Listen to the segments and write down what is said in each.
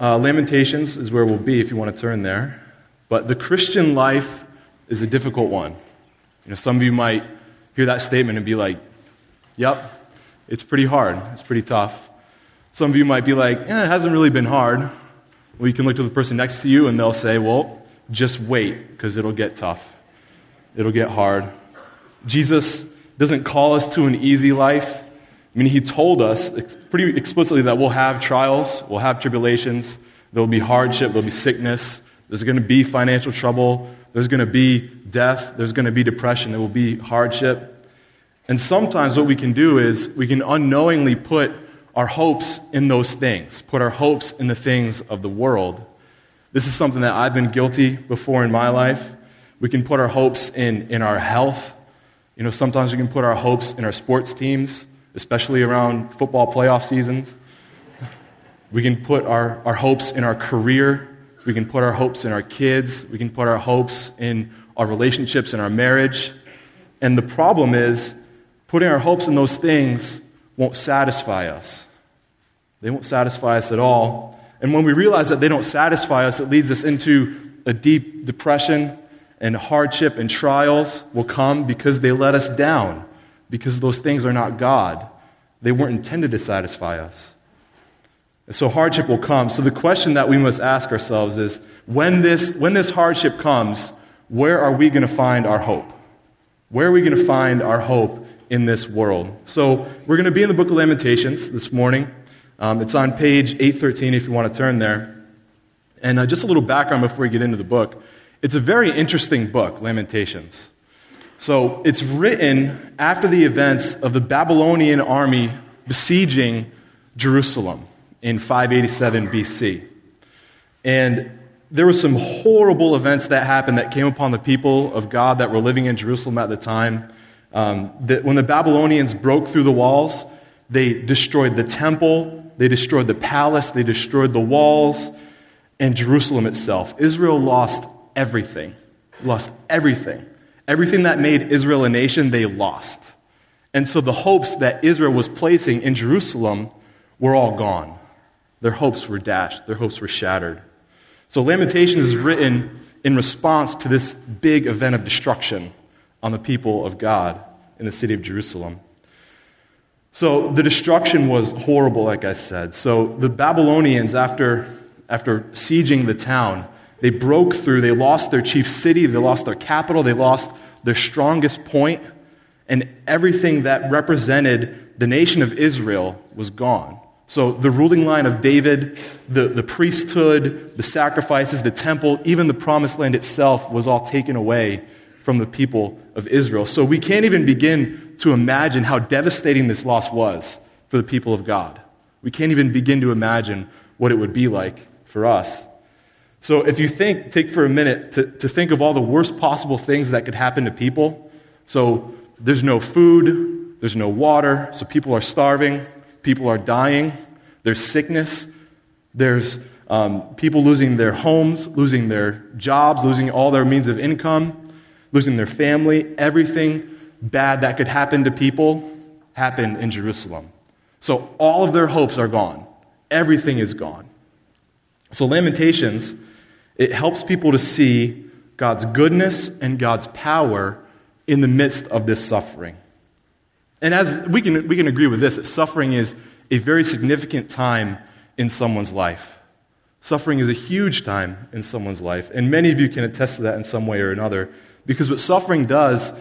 uh, Lamentations is where we'll be if you want to turn there. But the Christian life is a difficult one. You know, some of you might hear that statement and be like, yep, it's pretty hard. It's pretty tough. Some of you might be like, eh, it hasn't really been hard. Well, you can look to the person next to you and they'll say, well, just wait because it'll get tough. It'll get hard. Jesus doesn't call us to an easy life. I mean, he told us pretty explicitly that we'll have trials, we'll have tribulations, there'll be hardship, there'll be sickness, there's going to be financial trouble, there's going to be death, there's going to be depression, there will be hardship. And sometimes what we can do is we can unknowingly put our hopes in those things, put our hopes in the things of the world. This is something that I've been guilty before in my life. We can put our hopes in, in our health. You know, sometimes we can put our hopes in our sports teams, especially around football playoff seasons. We can put our, our hopes in our career. We can put our hopes in our kids. We can put our hopes in our relationships and our marriage. And the problem is, putting our hopes in those things won't satisfy us. They won't satisfy us at all. And when we realize that they don't satisfy us, it leads us into a deep depression and hardship and trials will come because they let us down, because those things are not God. They weren't intended to satisfy us. And so hardship will come. So the question that we must ask ourselves is when this, when this hardship comes, where are we going to find our hope? Where are we going to find our hope in this world? So we're going to be in the book of Lamentations this morning. Um, it's on page 813 if you want to turn there. And uh, just a little background before we get into the book. It's a very interesting book, Lamentations. So it's written after the events of the Babylonian army besieging Jerusalem in 587 BC. And there were some horrible events that happened that came upon the people of God that were living in Jerusalem at the time. Um, that when the Babylonians broke through the walls, they destroyed the temple, they destroyed the palace, they destroyed the walls, and Jerusalem itself. Israel lost everything. Lost everything. Everything that made Israel a nation, they lost. And so the hopes that Israel was placing in Jerusalem were all gone. Their hopes were dashed, their hopes were shattered. So Lamentations is written in response to this big event of destruction on the people of God in the city of Jerusalem. So the destruction was horrible, like I said. So the Babylonians, after, after sieging the town, they broke through, they lost their chief city, they lost their capital, they lost their strongest point, and everything that represented the nation of Israel was gone. So the ruling line of David, the, the priesthood, the sacrifices, the temple, even the promised land itself was all taken away from the people of Israel. So we can't even begin to imagine how devastating this loss was for the people of God. We can't even begin to imagine what it would be like for us. So if you think, take for a minute to, to think of all the worst possible things that could happen to people. So there's no food, there's no water, so people are starving, people are dying, there's sickness, there's um, people losing their homes, losing their jobs, losing all their means of income, losing their family. Everything bad that could happen to people happened in Jerusalem. So all of their hopes are gone. Everything is gone. So Lamentations it helps people to see God's goodness and God's power in the midst of this suffering. And as we can, we can agree with this, that suffering is a very significant time in someone's life. Suffering is a huge time in someone's life. And many of you can attest to that in some way or another. Because what suffering does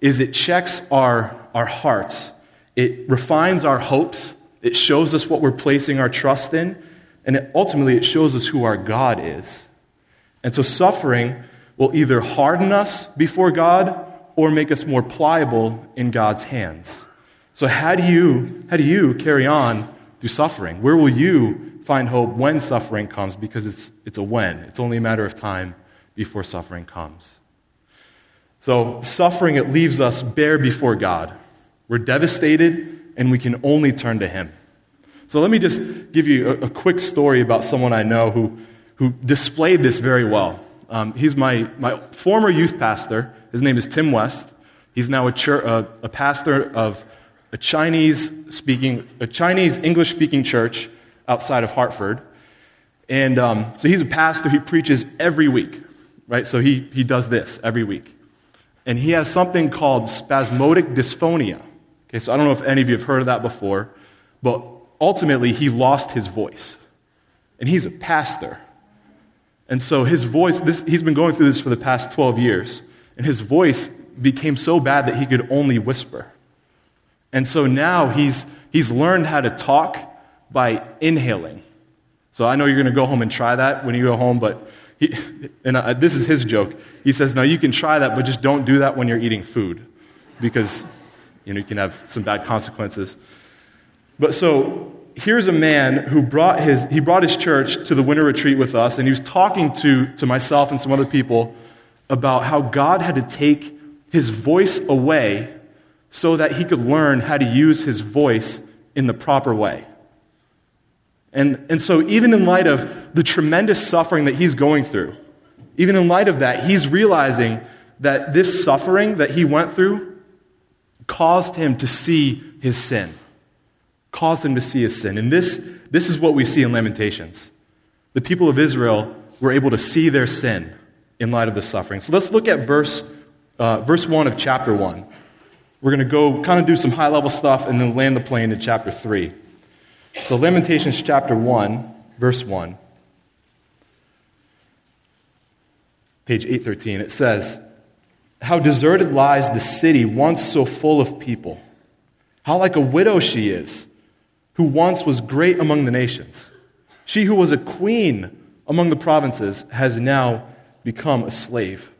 is it checks our, our hearts, it refines our hopes, it shows us what we're placing our trust in, and it, ultimately it shows us who our God is. And so suffering will either harden us before God or make us more pliable in God's hands. So how do you how do you carry on through suffering? Where will you find hope when suffering comes? Because it's it's a when. It's only a matter of time before suffering comes. So suffering it leaves us bare before God. We're devastated and we can only turn to Him. So let me just give you a, a quick story about someone I know who who displayed this very well. Um, he's my, my former youth pastor. His name is Tim West. He's now a, church, a pastor of a Chinese speaking, a Chinese English speaking church outside of Hartford. And um, so he's a pastor. He preaches every week, right? So he, he does this every week. And he has something called spasmodic dysphonia. Okay, so I don't know if any of you have heard of that before, but ultimately he lost his voice. And he's a pastor. And so his voice, this, he's been going through this for the past 12 years, and his voice became so bad that he could only whisper. And so now he's, he's learned how to talk by inhaling. So I know you're going to go home and try that when you go home, but he, and uh, this is his joke. He says, "Now you can try that, but just don't do that when you're eating food, because you know you can have some bad consequences." But so here's a man who brought his he brought his church to the winter retreat with us, and he was talking to to myself and some other people about how God had to take his voice away so that he could learn how to use his voice in the proper way. And, and so, even in light of the tremendous suffering that he's going through, even in light of that, he's realizing that this suffering that he went through caused him to see his sin. Caused him to see his sin. And this, this is what we see in Lamentations. The people of Israel were able to see their sin in light of the suffering. So let's look at verse, uh, verse 1 of chapter 1. We're going to go kind of do some high level stuff and then land the plane in chapter 3. So, Lamentations chapter 1, verse 1, page 813, it says, How deserted lies the city once so full of people. How like a widow she is, who once was great among the nations. She who was a queen among the provinces has now become a slave.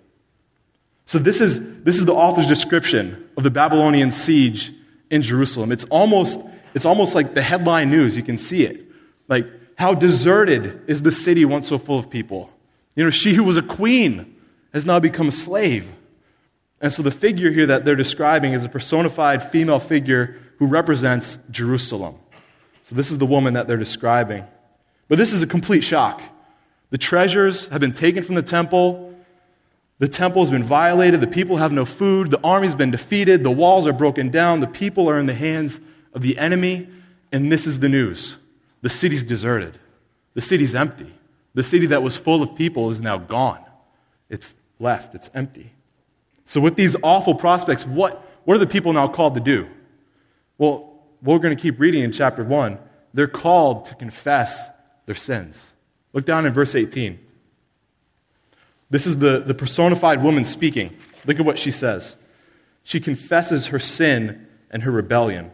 So, this is, this is the author's description of the Babylonian siege in Jerusalem. It's almost it's almost like the headline news. You can see it. Like, how deserted is the city once so full of people? You know, she who was a queen has now become a slave. And so the figure here that they're describing is a personified female figure who represents Jerusalem. So this is the woman that they're describing. But this is a complete shock. The treasures have been taken from the temple. The temple has been violated. The people have no food. The army's been defeated. The walls are broken down. The people are in the hands of the enemy, and this is the news. The city's deserted. The city's empty. The city that was full of people is now gone. It's left, it's empty. So, with these awful prospects, what, what are the people now called to do? Well, we're going to keep reading in chapter 1. They're called to confess their sins. Look down in verse 18. This is the, the personified woman speaking. Look at what she says. She confesses her sin and her rebellion.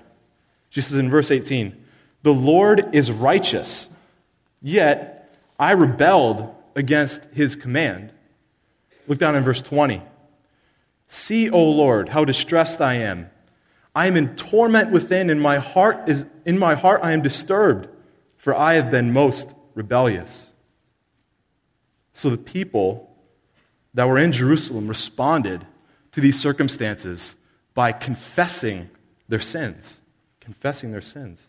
She says in verse 18, The Lord is righteous, yet I rebelled against his command. Look down in verse 20. See, O Lord, how distressed I am. I am in torment within, and my heart is in my heart I am disturbed, for I have been most rebellious. So the people that were in Jerusalem responded to these circumstances by confessing their sins confessing their sins.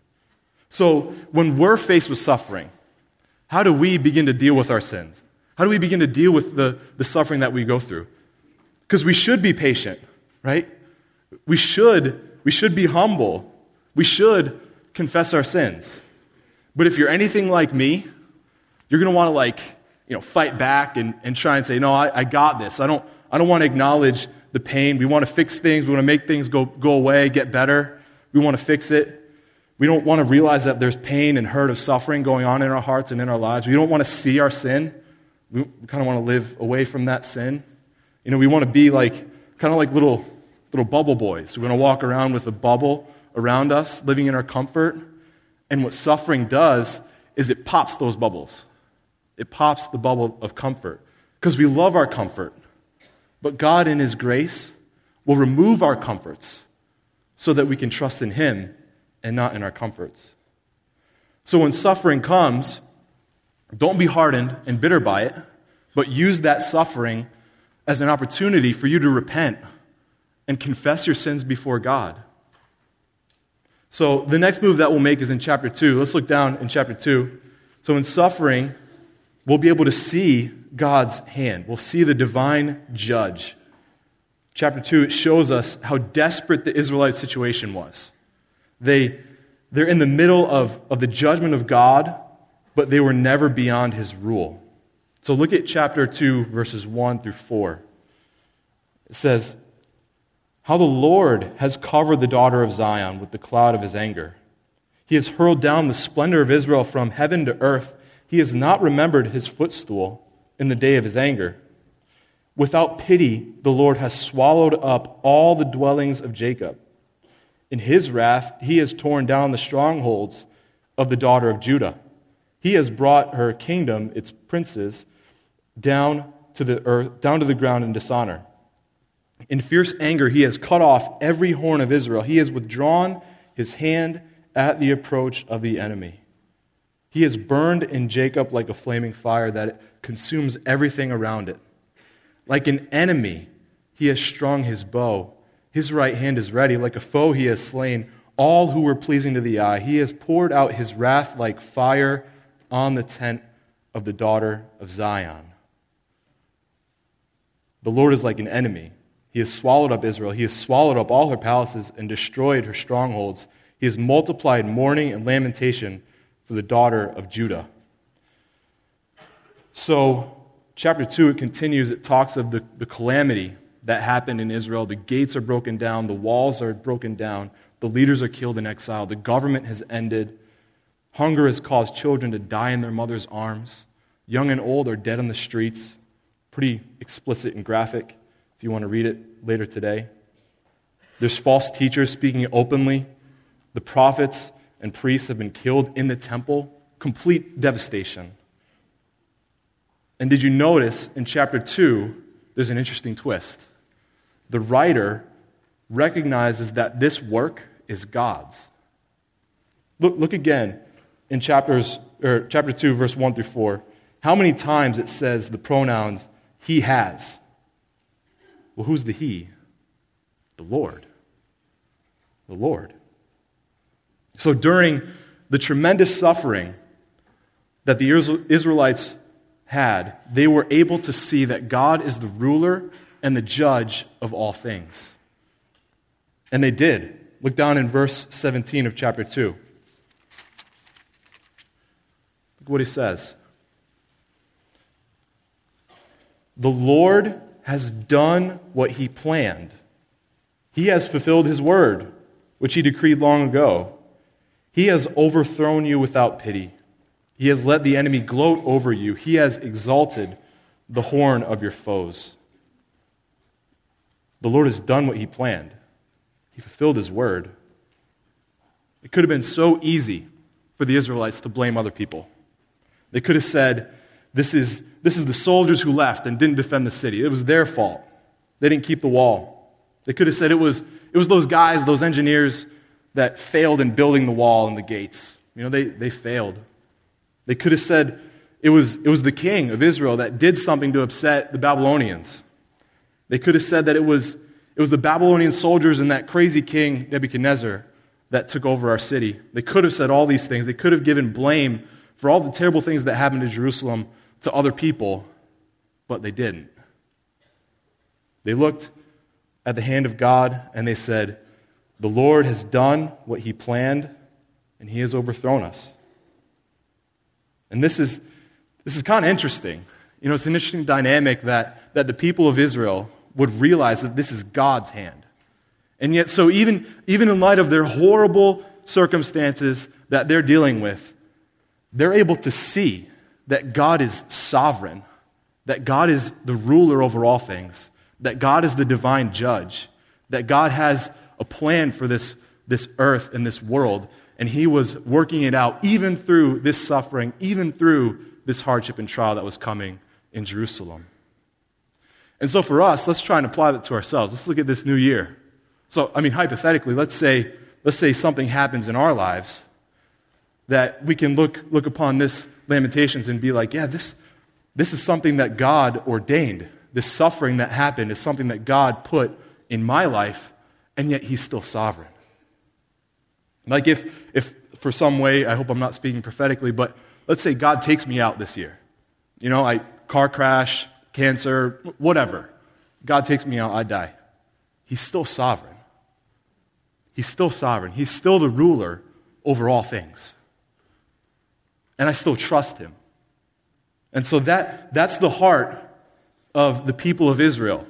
So, when we're faced with suffering, how do we begin to deal with our sins? How do we begin to deal with the, the suffering that we go through? Because we should be patient, right? We should, we should be humble. We should confess our sins. But if you're anything like me, you're going to want to like, you know, fight back and, and try and say, no, I, I got this. I don't, I don't want to acknowledge the pain. We want to fix things. We want to make things go, go away, get better. We want to fix it. We don't want to realize that there's pain and hurt of suffering going on in our hearts and in our lives. We don't want to see our sin. We kind of want to live away from that sin. You know, we want to be like, kind of like little, little bubble boys. We want to walk around with a bubble around us, living in our comfort. And what suffering does is it pops those bubbles. It pops the bubble of comfort because we love our comfort. But God, in His grace, will remove our comforts so that we can trust in Him and not in our comforts. So when suffering comes, don't be hardened and bitter by it, but use that suffering as an opportunity for you to repent and confess your sins before God. So the next move that we'll make is in chapter 2. Let's look down in chapter 2. So in suffering, we'll be able to see God's hand. We'll see the divine judge chapter 2, it shows us how desperate the Israelite situation was. They, they're in the middle of, of the judgment of God, but they were never beyond his rule. So look at chapter 2, verses 1 through 4. It says, How the Lord has covered the daughter of Zion with the cloud of his anger. He has hurled down the splendor of Israel from heaven to earth. He has not remembered his footstool in the day of his anger. Without pity, the Lord has swallowed up all the dwellings of Jacob. In his wrath, he has torn down the strongholds of the daughter of Judah. He has brought her kingdom, its princes, down to the earth, down to the ground in dishonor. In fierce anger, he has cut off every horn of Israel. He has withdrawn his hand at the approach of the enemy. He has burned in Jacob like a flaming fire that consumes everything around it. Like an enemy, he has strung his bow. His right hand is ready. Like a foe, he has slain all who were pleasing to the eye. He has poured out his wrath like fire on the tent of the daughter of Zion. The Lord is like an enemy. He has swallowed up Israel. He has swallowed up all her palaces and destroyed her strongholds. He has multiplied mourning and lamentation for the daughter of Judah. So, chapter 2, it continues. It talks of the, the calamity that happened in Israel. The gates are broken down, the walls are broken down, the leaders are killed in exile, the government has ended. Hunger has caused children to die in their mother's arms. Young and old are dead on the streets. Pretty explicit and graphic if you want to read it later today. There's false teachers speaking openly. The prophets and priests have been killed in the temple. Complete devastation. And did you notice in chapter 2, there's an interesting twist? The writer recognizes that this work is God's. Look, look again in chapters, or chapter 2, verse 1 through 4, how many times it says the pronouns he has. Well, who's the he? The Lord. The Lord. So during the tremendous suffering that the Israelites had, they were able to see that God is the ruler and the judge of all things. And they did. Look down in verse 17 of chapter 2. Look what he says. The Lord has done what he planned. He has fulfilled his word, which he decreed long ago. He has overthrown you without pity. He has let the enemy gloat over you. He has exalted the horn of your foes. The Lord has done what he planned. He fulfilled his word. It could have been so easy for the Israelites to blame other people. They could have said, this is, this is the soldiers who left and didn't defend the city. It was their fault. They didn't keep the wall. They could have said it was, it was those guys, those engineers that failed in building the wall and the gates. You know, they, they failed. They could have said it was, it was the king of Israel that did something to upset the Babylonians. They could have said that it was, it was the Babylonian soldiers and that crazy king Nebuchadnezzar that took over our city. They could have said all these things. They could have given blame for all the terrible things that happened in Jerusalem to other people, but they didn't. They looked at the hand of God and they said, The Lord has done what he planned, and he has overthrown us. And this is, this is kind of interesting. You know, it's an interesting dynamic that, that the people of Israel would realize that this is God's hand. And yet, so even, even in light of their horrible circumstances that they're dealing with, they're able to see that God is sovereign, that God is the ruler over all things, that God is the divine judge, that God has a plan for this, this earth and this world, and He was working it out even through this suffering, even through this hardship and trial that was coming in Jerusalem. And so for us, let's try and apply that to ourselves. Let's look at this new year. So, I mean, hypothetically, let's say, let's say something happens in our lives that we can look, look upon this Lamentations and be like, yeah, this, this is something that God ordained. This suffering that happened is something that God put in my life, and yet He's still sovereign. Like, if, if for some way, I hope I'm not speaking prophetically, but let's say God takes me out this year. You know, I car crash, cancer, whatever. God takes me out, I die. He's still sovereign. He's still sovereign. He's still the ruler over all things. And I still trust him. And so that, that's the heart of the people of Israel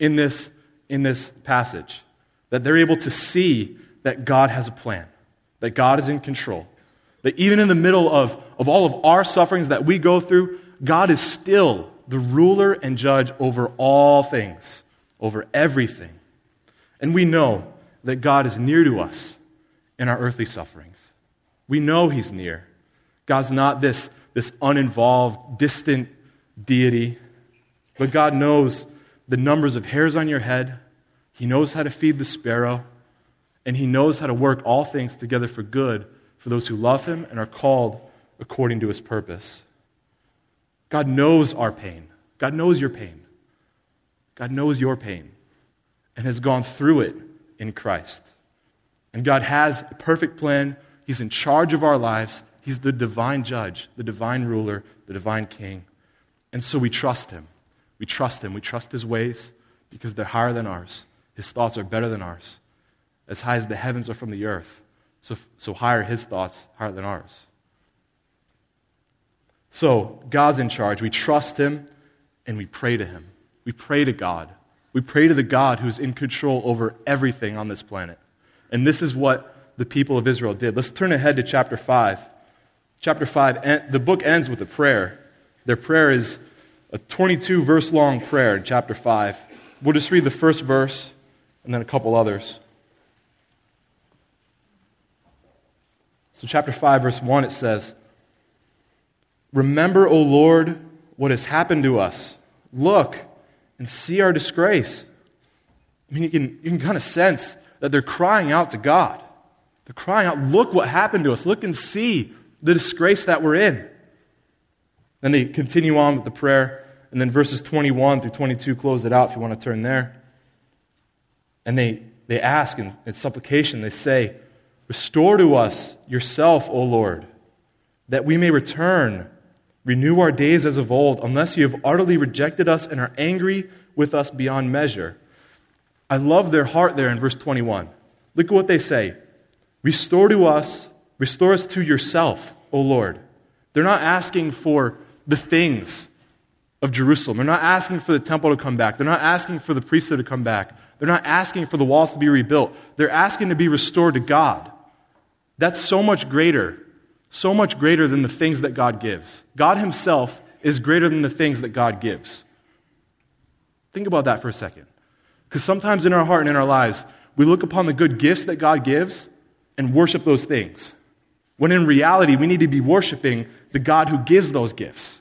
in this, in this passage. That they're able to see that God has a plan, that God is in control. That even in the middle of, of all of our sufferings that we go through, God is still the ruler and judge over all things, over everything. And we know that God is near to us in our earthly sufferings. We know He's near. God's not this, this uninvolved, distant deity, but God knows the numbers of hairs on your head. He knows how to feed the sparrow, and He knows how to work all things together for good for those who love Him and are called according to His purpose. God knows our pain. God knows your pain. God knows your pain and has gone through it in Christ. And God has a perfect plan. He's in charge of our lives. He's the divine judge, the divine ruler, the divine king. And so we trust him. We trust him. We trust his ways because they're higher than ours. His thoughts are better than ours. As high as the heavens are from the earth, so, so higher his thoughts, higher than ours. So God's in charge. We trust him and we pray to him. We pray to God. We pray to the God who's in control over everything on this planet. And this is what the people of Israel did. Let's turn ahead to chapter 5. Chapter 5, the book ends with a prayer. Their prayer is a 22 verse long prayer in chapter 5. We'll just read the first verse and then a couple others. So, chapter 5, verse 1, it says, Remember, O Lord, what has happened to us. Look and see our disgrace. I mean, you can, you can kind of sense that they're crying out to God. They're crying out, Look what happened to us. Look and see the disgrace that we're in. Then they continue on with the prayer. And then verses 21 through 22 close it out if you want to turn there. And they, they ask in, in supplication, they say, Restore to us yourself, O Lord, that we may return Renew our days as of old, unless you have utterly rejected us and are angry with us beyond measure. I love their heart there in verse 21. Look at what they say Restore to us, restore us to yourself, O Lord. They're not asking for the things of Jerusalem. They're not asking for the temple to come back. They're not asking for the priesthood to come back. They're not asking for the walls to be rebuilt. They're asking to be restored to God. That's so much greater so much greater than the things that God gives. God Himself is greater than the things that God gives. Think about that for a second. Because sometimes in our heart and in our lives, we look upon the good gifts that God gives and worship those things. When in reality, we need to be worshiping the God who gives those gifts.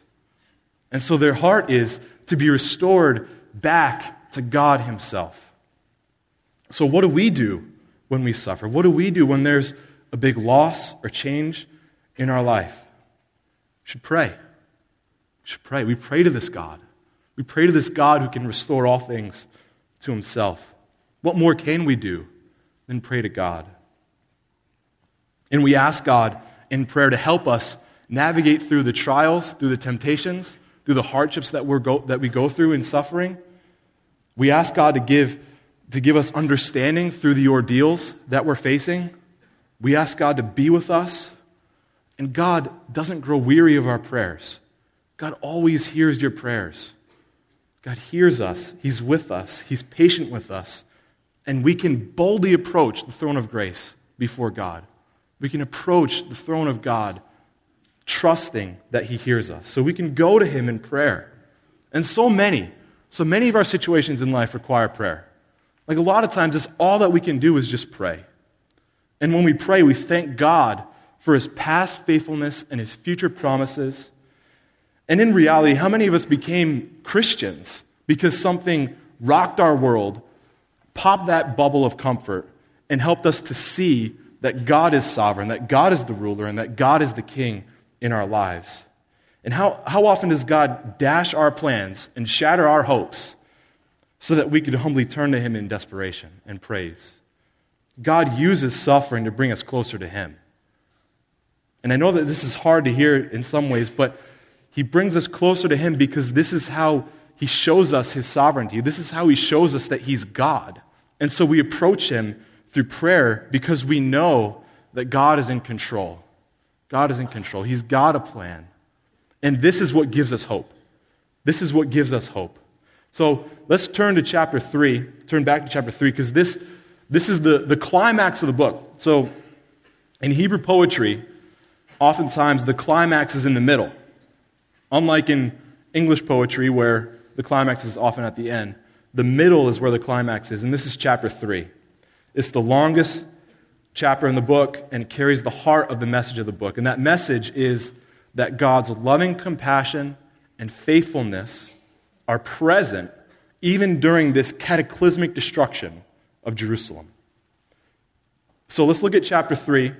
And so their heart is to be restored back to God Himself. So, what do we do when we suffer? What do we do when there's a big loss or change in our life should pray. We should pray. We pray to this God. We pray to this God who can restore all things to himself. What more can we do than pray to God? And we ask God in prayer to help us navigate through the trials, through the temptations, through the hardships that, we're go, that we go through in suffering. We ask God to give, to give us understanding through the ordeals that we're facing. We ask God to be with us and God doesn't grow weary of our prayers. God always hears your prayers. God hears us, He's with us, He's patient with us, and we can boldly approach the throne of grace before God. We can approach the throne of God trusting that He hears us. So we can go to Him in prayer. And so many, so many of our situations in life require prayer. Like a lot of times, it's all that we can do is just pray. And when we pray, we thank God for his past faithfulness and his future promises. And in reality, how many of us became Christians because something rocked our world, popped that bubble of comfort, and helped us to see that God is sovereign, that God is the ruler, and that God is the king in our lives? And how, how often does God dash our plans and shatter our hopes so that we could humbly turn to Him in desperation and praise? God uses suffering to bring us closer to Him. And I know that this is hard to hear in some ways, but he brings us closer to him because this is how he shows us his sovereignty. This is how he shows us that he's God. And so we approach him through prayer because we know that God is in control. God is in control. He's got a plan. And this is what gives us hope. This is what gives us hope. So let's turn to chapter 3. Turn back to chapter 3 because this, this is the, the climax of the book. So in Hebrew poetry, oftentimes the climax is in the middle. Unlike in English poetry, where the climax is often at the end, the middle is where the climax is. And this is chapter 3. It's the longest chapter in the book, and carries the heart of the message of the book. And that message is that God's loving compassion and faithfulness are present even during this cataclysmic destruction of Jerusalem. So let's look at chapter 3.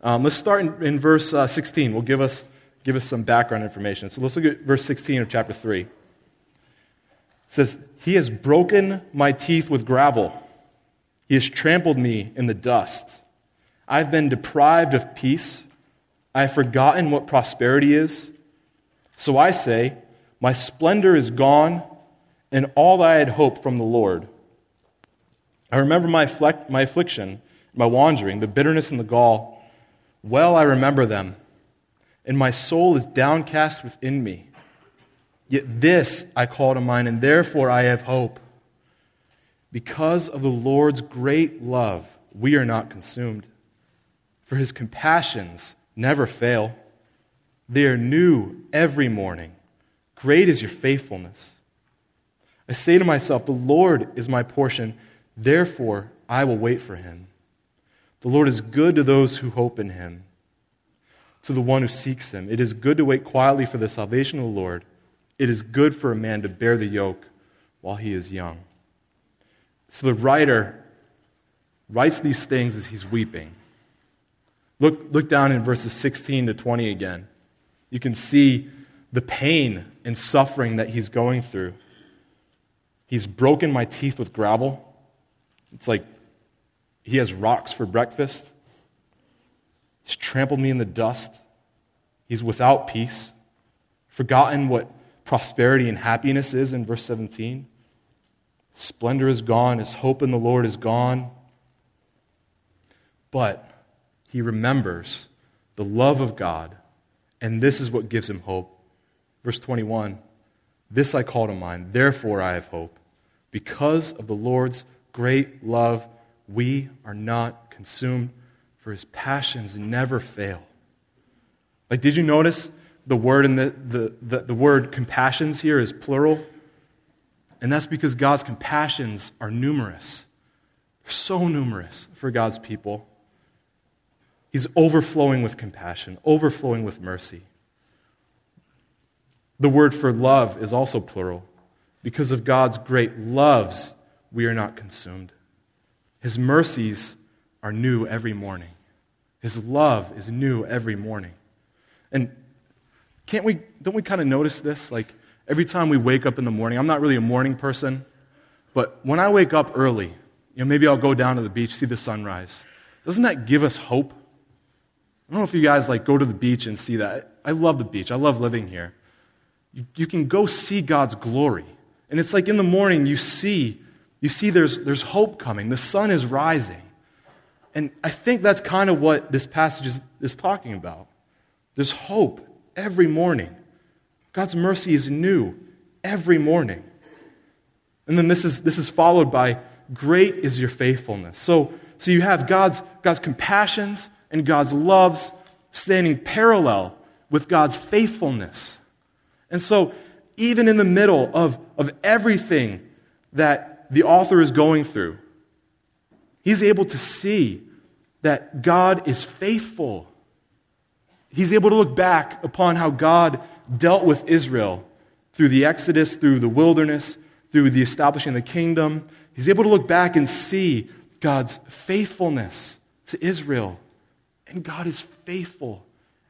Um, let's start in, in verse uh, 16. Will give us, give us some background information. So let's look at verse 16 of chapter 3. It says, He has broken my teeth with gravel, He has trampled me in the dust. I've been deprived of peace. I have forgotten what prosperity is. So I say, My splendor is gone, and all I had hoped from the Lord. I remember my, my affliction, my wandering, the bitterness and the gall. Well, I remember them, and my soul is downcast within me. Yet this I call to mind, and therefore I have hope. Because of the Lord's great love, we are not consumed, for his compassions never fail. They are new every morning. Great is your faithfulness. I say to myself, The Lord is my portion, therefore I will wait for him. The Lord is good to those who hope in him, to the one who seeks him. It is good to wait quietly for the salvation of the Lord. It is good for a man to bear the yoke while he is young. So the writer writes these things as he's weeping. Look, look down in verses 16 to 20 again. You can see the pain and suffering that he's going through. He's broken my teeth with gravel. It's like he has rocks for breakfast. He's trampled me in the dust. He's without peace, forgotten what prosperity and happiness is in verse 17. Splendor is gone, his hope in the Lord is gone. But he remembers the love of God, and this is what gives him hope. Verse 21 This I call to mind, therefore I have hope. Because of the Lord's great love, we are not consumed, for his passions never fail. Like, did you notice the word in the, the, the, the word compassions here is plural? And that's because God's compassions are numerous. So numerous for God's people. He's overflowing with compassion, overflowing with mercy. The word for love is also plural. Because of God's great loves, we are not consumed. His mercies are new every morning. His love is new every morning. And can't we, don't we kind of notice this? Like every time we wake up in the morning, I'm not really a morning person, but when I wake up early, you know, maybe I'll go down to the beach, see the sunrise. Doesn't that give us hope? I don't know if you guys like go to the beach and see that. I love the beach. I love living here. You, you can go see God's glory. And it's like in the morning you see, you see there's, there's hope coming. The sun is rising. And I think that's kind of what this passage is, is talking about. There's hope every morning. God's mercy is new every morning. And then this is, this is followed by great is your faithfulness. So, so you have God's, God's compassions and God's loves standing parallel with God's faithfulness. And so, even in the middle of, of everything that the author is going through, he's able to see that God is faithful. He's able to look back upon how God dealt with Israel through the Exodus, through the wilderness, through the establishing of the kingdom. He's able to look back and see God's faithfulness to Israel and God is faithful.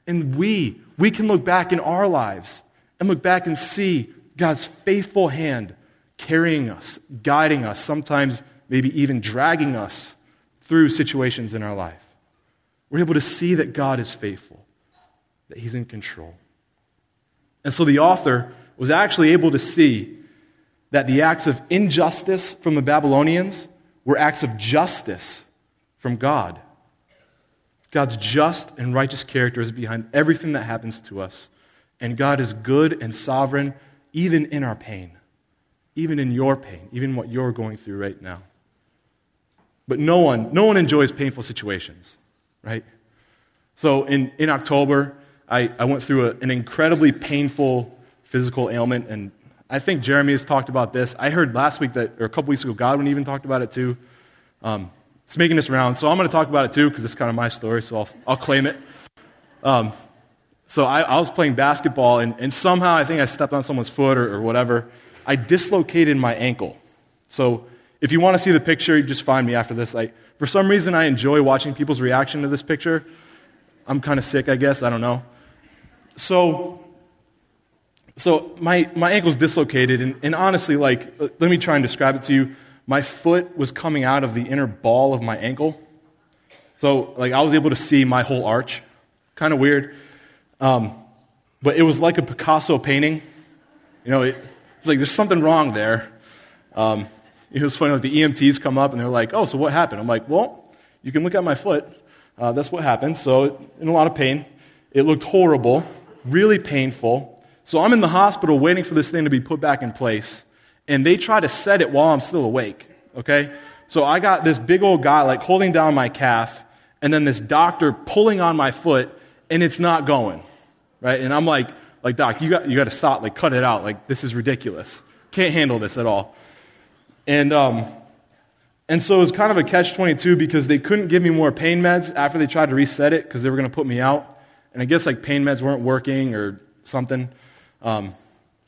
And we, we can look back in our lives and look back and see God's faithful hand carrying us, guiding us, sometimes maybe even dragging us through situations in our life. We're able to see that God is faithful, that He's in control. And so the author was actually able to see that the acts of injustice from the Babylonians were acts of justice from God. God's just and righteous character is behind everything that happens to us. And God is good and sovereign even in our pain, even in your pain, even what you're going through right now. But no one, no one enjoys painful situations, right? So in, in October, I, I went through a, an incredibly painful physical ailment, and I think Jeremy has talked about this. I heard last week that, or a couple weeks ago, Godwin even talked about it too. Um, it's making this round, so I'm going to talk about it too because it's kind of my story, so I'll, I'll claim it. Um, so I, I, was playing basketball, and, and, somehow I think I stepped on someone's foot or, or whatever. I dislocated my ankle. So if you want to see the picture, you just find me after this. I, for some reason, I enjoy watching people's reaction to this picture. I'm kind of sick, I guess. I don't know. So, so my, my ankle's dislocated, and, and honestly, like, let me try and describe it to you. My foot was coming out of the inner ball of my ankle. So, like, I was able to see my whole arch. Kind of weird. Um, but it was like a Picasso painting. You know, it, it's like there's something wrong there. Um, it was funny, like the EMTs come up and they're like, oh, so what happened? I'm like, well, you can look at my foot. Uh, that's what happened. So, in a lot of pain. It looked horrible, really painful. So, I'm in the hospital waiting for this thing to be put back in place. And they try to set it while I'm still awake. Okay? So, I got this big old guy like holding down my calf, and then this doctor pulling on my foot, and it's not going right? And I'm like, like, Doc, you got, you got to stop, like, cut it out. Like, this is ridiculous. Can't handle this at all. And, um, and so it was kind of a catch 22 because they couldn't give me more pain meds after they tried to reset it because they were going to put me out. And I guess, like, pain meds weren't working or something. Um,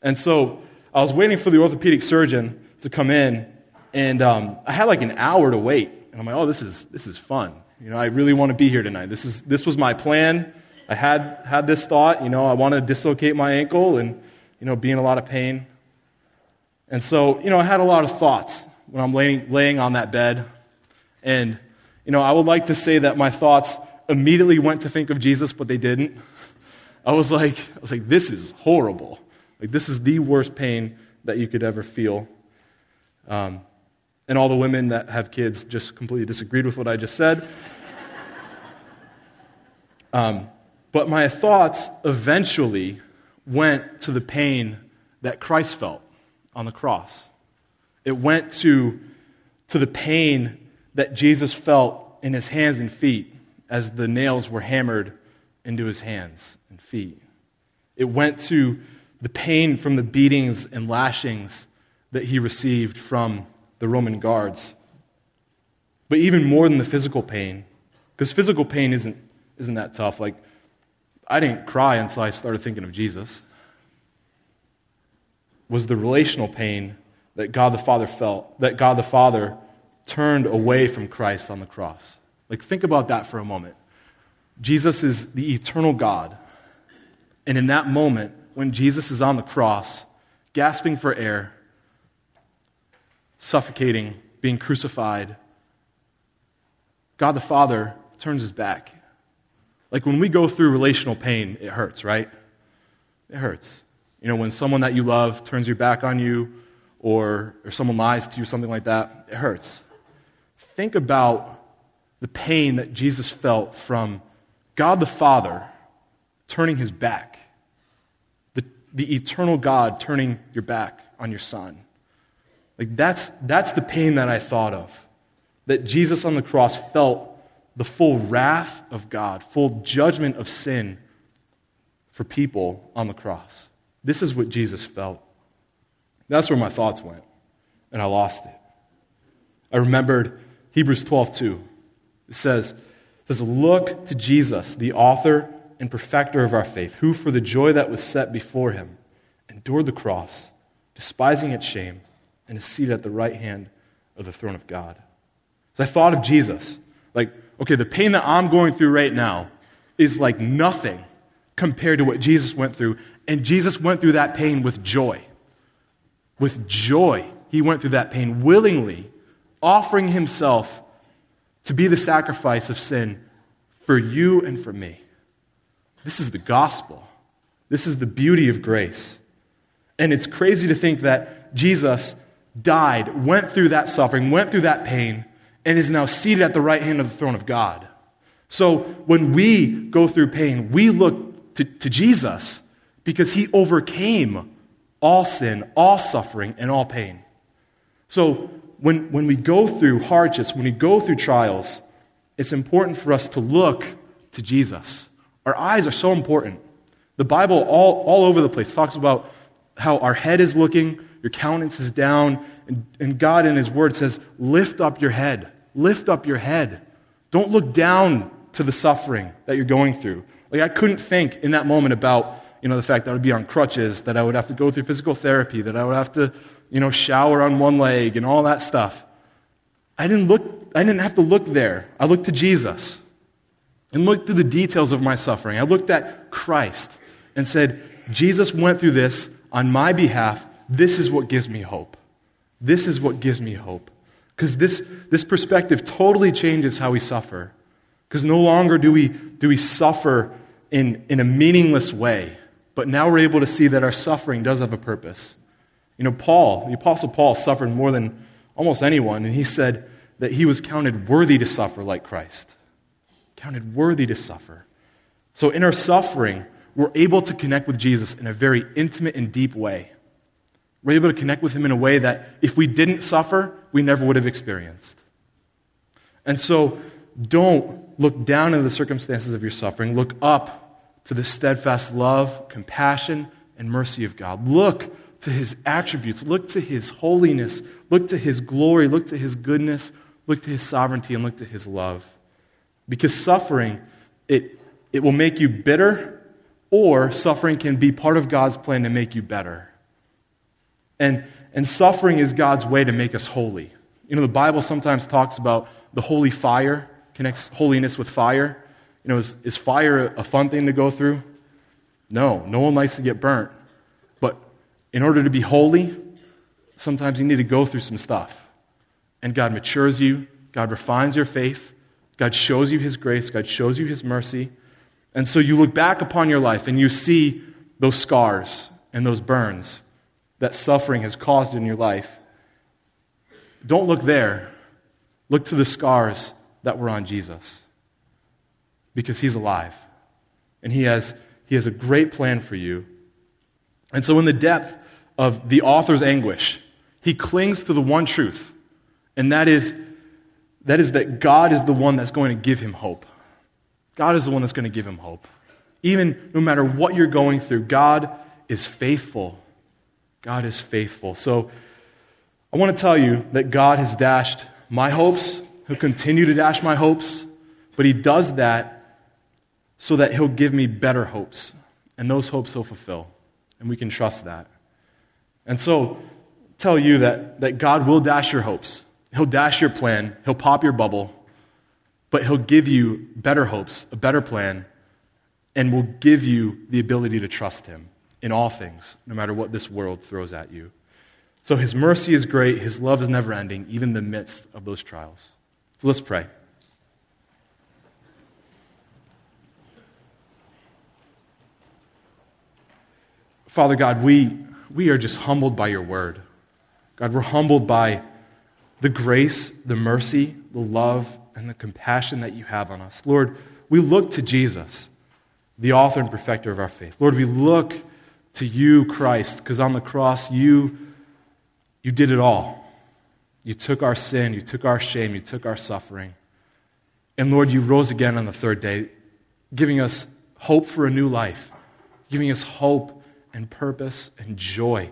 and so I was waiting for the orthopedic surgeon to come in, and um, I had like an hour to wait. And I'm like, oh, this is, this is fun. You know, I really want to be here tonight. This, is, this was my plan. I had, had this thought, you know, I want to dislocate my ankle and, you know, be in a lot of pain. And so, you know, I had a lot of thoughts when I'm laying, laying on that bed. And, you know, I would like to say that my thoughts immediately went to think of Jesus, but they didn't. I was like, I was like, this is horrible. Like, this is the worst pain that you could ever feel. Um, and all the women that have kids just completely disagreed with what I just said. Um, but my thoughts eventually went to the pain that Christ felt on the cross. It went to, to the pain that Jesus felt in his hands and feet as the nails were hammered into his hands and feet. It went to the pain from the beatings and lashings that he received from the Roman guards. But even more than the physical pain, because physical pain isn't, isn't that tough. Like, I didn't cry until I started thinking of Jesus. Was the relational pain that God the Father felt, that God the Father turned away from Christ on the cross. Like, think about that for a moment. Jesus is the eternal God. And in that moment, when Jesus is on the cross, gasping for air, suffocating, being crucified, God the Father turns his back like when we go through relational pain, it hurts, right? It hurts. You know, when someone that you love turns your back on you or, or someone lies to you, something like that, it hurts. Think about the pain that Jesus felt from God the Father turning his back, the, the eternal God turning your back on your son. Like that's, that's the pain that I thought of. That Jesus on the cross felt the full wrath of God, full judgment of sin for people on the cross. This is what Jesus felt. That's where my thoughts went, and I lost it. I remembered Hebrews 12 2. It says, it says, Look to Jesus, the author and perfecter of our faith, who for the joy that was set before him endured the cross, despising its shame, and is seated at the right hand of the throne of God. So I thought of Jesus, like okay, the pain that I'm going through right now is like nothing compared to what Jesus went through. And Jesus went through that pain with joy. With joy, he went through that pain willingly, offering himself to be the sacrifice of sin for you and for me. This is the gospel. This is the beauty of grace. And it's crazy to think that Jesus died, went through that suffering, went through that pain, and is now seated at the right hand of the throne of God. So when we go through pain, we look to, to Jesus because he overcame all sin, all suffering, and all pain. So when, when we go through hardships, when we go through trials, it's important for us to look to Jesus. Our eyes are so important. The Bible, all, all over the place, talks about how our head is looking, your countenance is down, and, and God in His Word says, Lift up your head. Lift up your head. Don't look down to the suffering that you're going through. Like, I couldn't think in that moment about you know, the fact that I would be on crutches, that I would have to go through physical therapy, that I would have to you know, shower on one leg and all that stuff. I didn't look, I didn't have to look there. I looked to Jesus and looked through the details of my suffering. I looked at Christ and said, Jesus went through this on my behalf. This is what gives me hope. This is what gives me hope. Because this, this perspective totally changes how we suffer. Because no longer do we, do we suffer in, in a meaningless way, but now we're able to see that our suffering does have a purpose. You know, Paul, the Apostle Paul, suffered more than almost anyone, and he said that he was counted worthy to suffer like Christ. Counted worthy to suffer. So in our suffering, we're able to connect with Jesus in a very intimate and deep way. We're able to connect with him in a way that if we didn't suffer, we never would have experienced. And so don't look down into the circumstances of your suffering. Look up to the steadfast love, compassion, and mercy of God. Look to his attributes, look to his holiness, look to his glory, look to his goodness, look to his sovereignty, and look to his love. Because suffering, it, it will make you bitter, or suffering can be part of God's plan to make you better. And, and suffering is God's way to make us holy. You know, the Bible sometimes talks about the holy fire, connects holiness with fire. You know, is, is fire a fun thing to go through? No, no one likes to get burnt. But in order to be holy, sometimes you need to go through some stuff. And God matures you, God refines your faith, God shows you His grace, God shows you His mercy. And so you look back upon your life and you see those scars and those burns that suffering has caused in your life. Don't look there. Look to the scars that were on Jesus because He's alive. And He has, he has a great plan for you. And so, in the depth of the author's anguish, he clings to the one truth, and that is, that is that God is the one that's going to give him hope. God is the one that's going to give him hope. Even no matter what you're going through, God is faithful. God is faithful. So I want to tell you that God has dashed my hopes. He'll continue to dash my hopes, but He does that so that He'll give me better hopes. And those hopes He'll fulfill. And we can trust that. And so, tell you that, that God will dash your hopes. He'll dash your plan. He'll pop your bubble. But He'll give you better hopes, a better plan, and will give you the ability to trust Him in all things, no matter what this world throws at you. So His mercy is great. His love is never ending, even in the midst of those trials. So let's pray. Father God, we we are just humbled by your word. God, we're humbled by the grace, the mercy, the love, and the compassion that you have on us. Lord, we look to Jesus, the author and perfecter of our faith. Lord, we look to you, Christ, because on the cross, you, you did it all. You took our sin, you took our shame, you took our suffering. And Lord, you rose again on the third day, giving us hope for a new life, giving us hope and purpose and joy.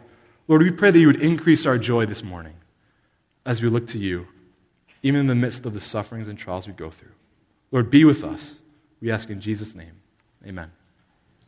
Lord, we pray that you would increase our joy this morning as we look to you, even in the midst of the sufferings and trials we go through. Lord, be with us. We ask in Jesus' name. Amen.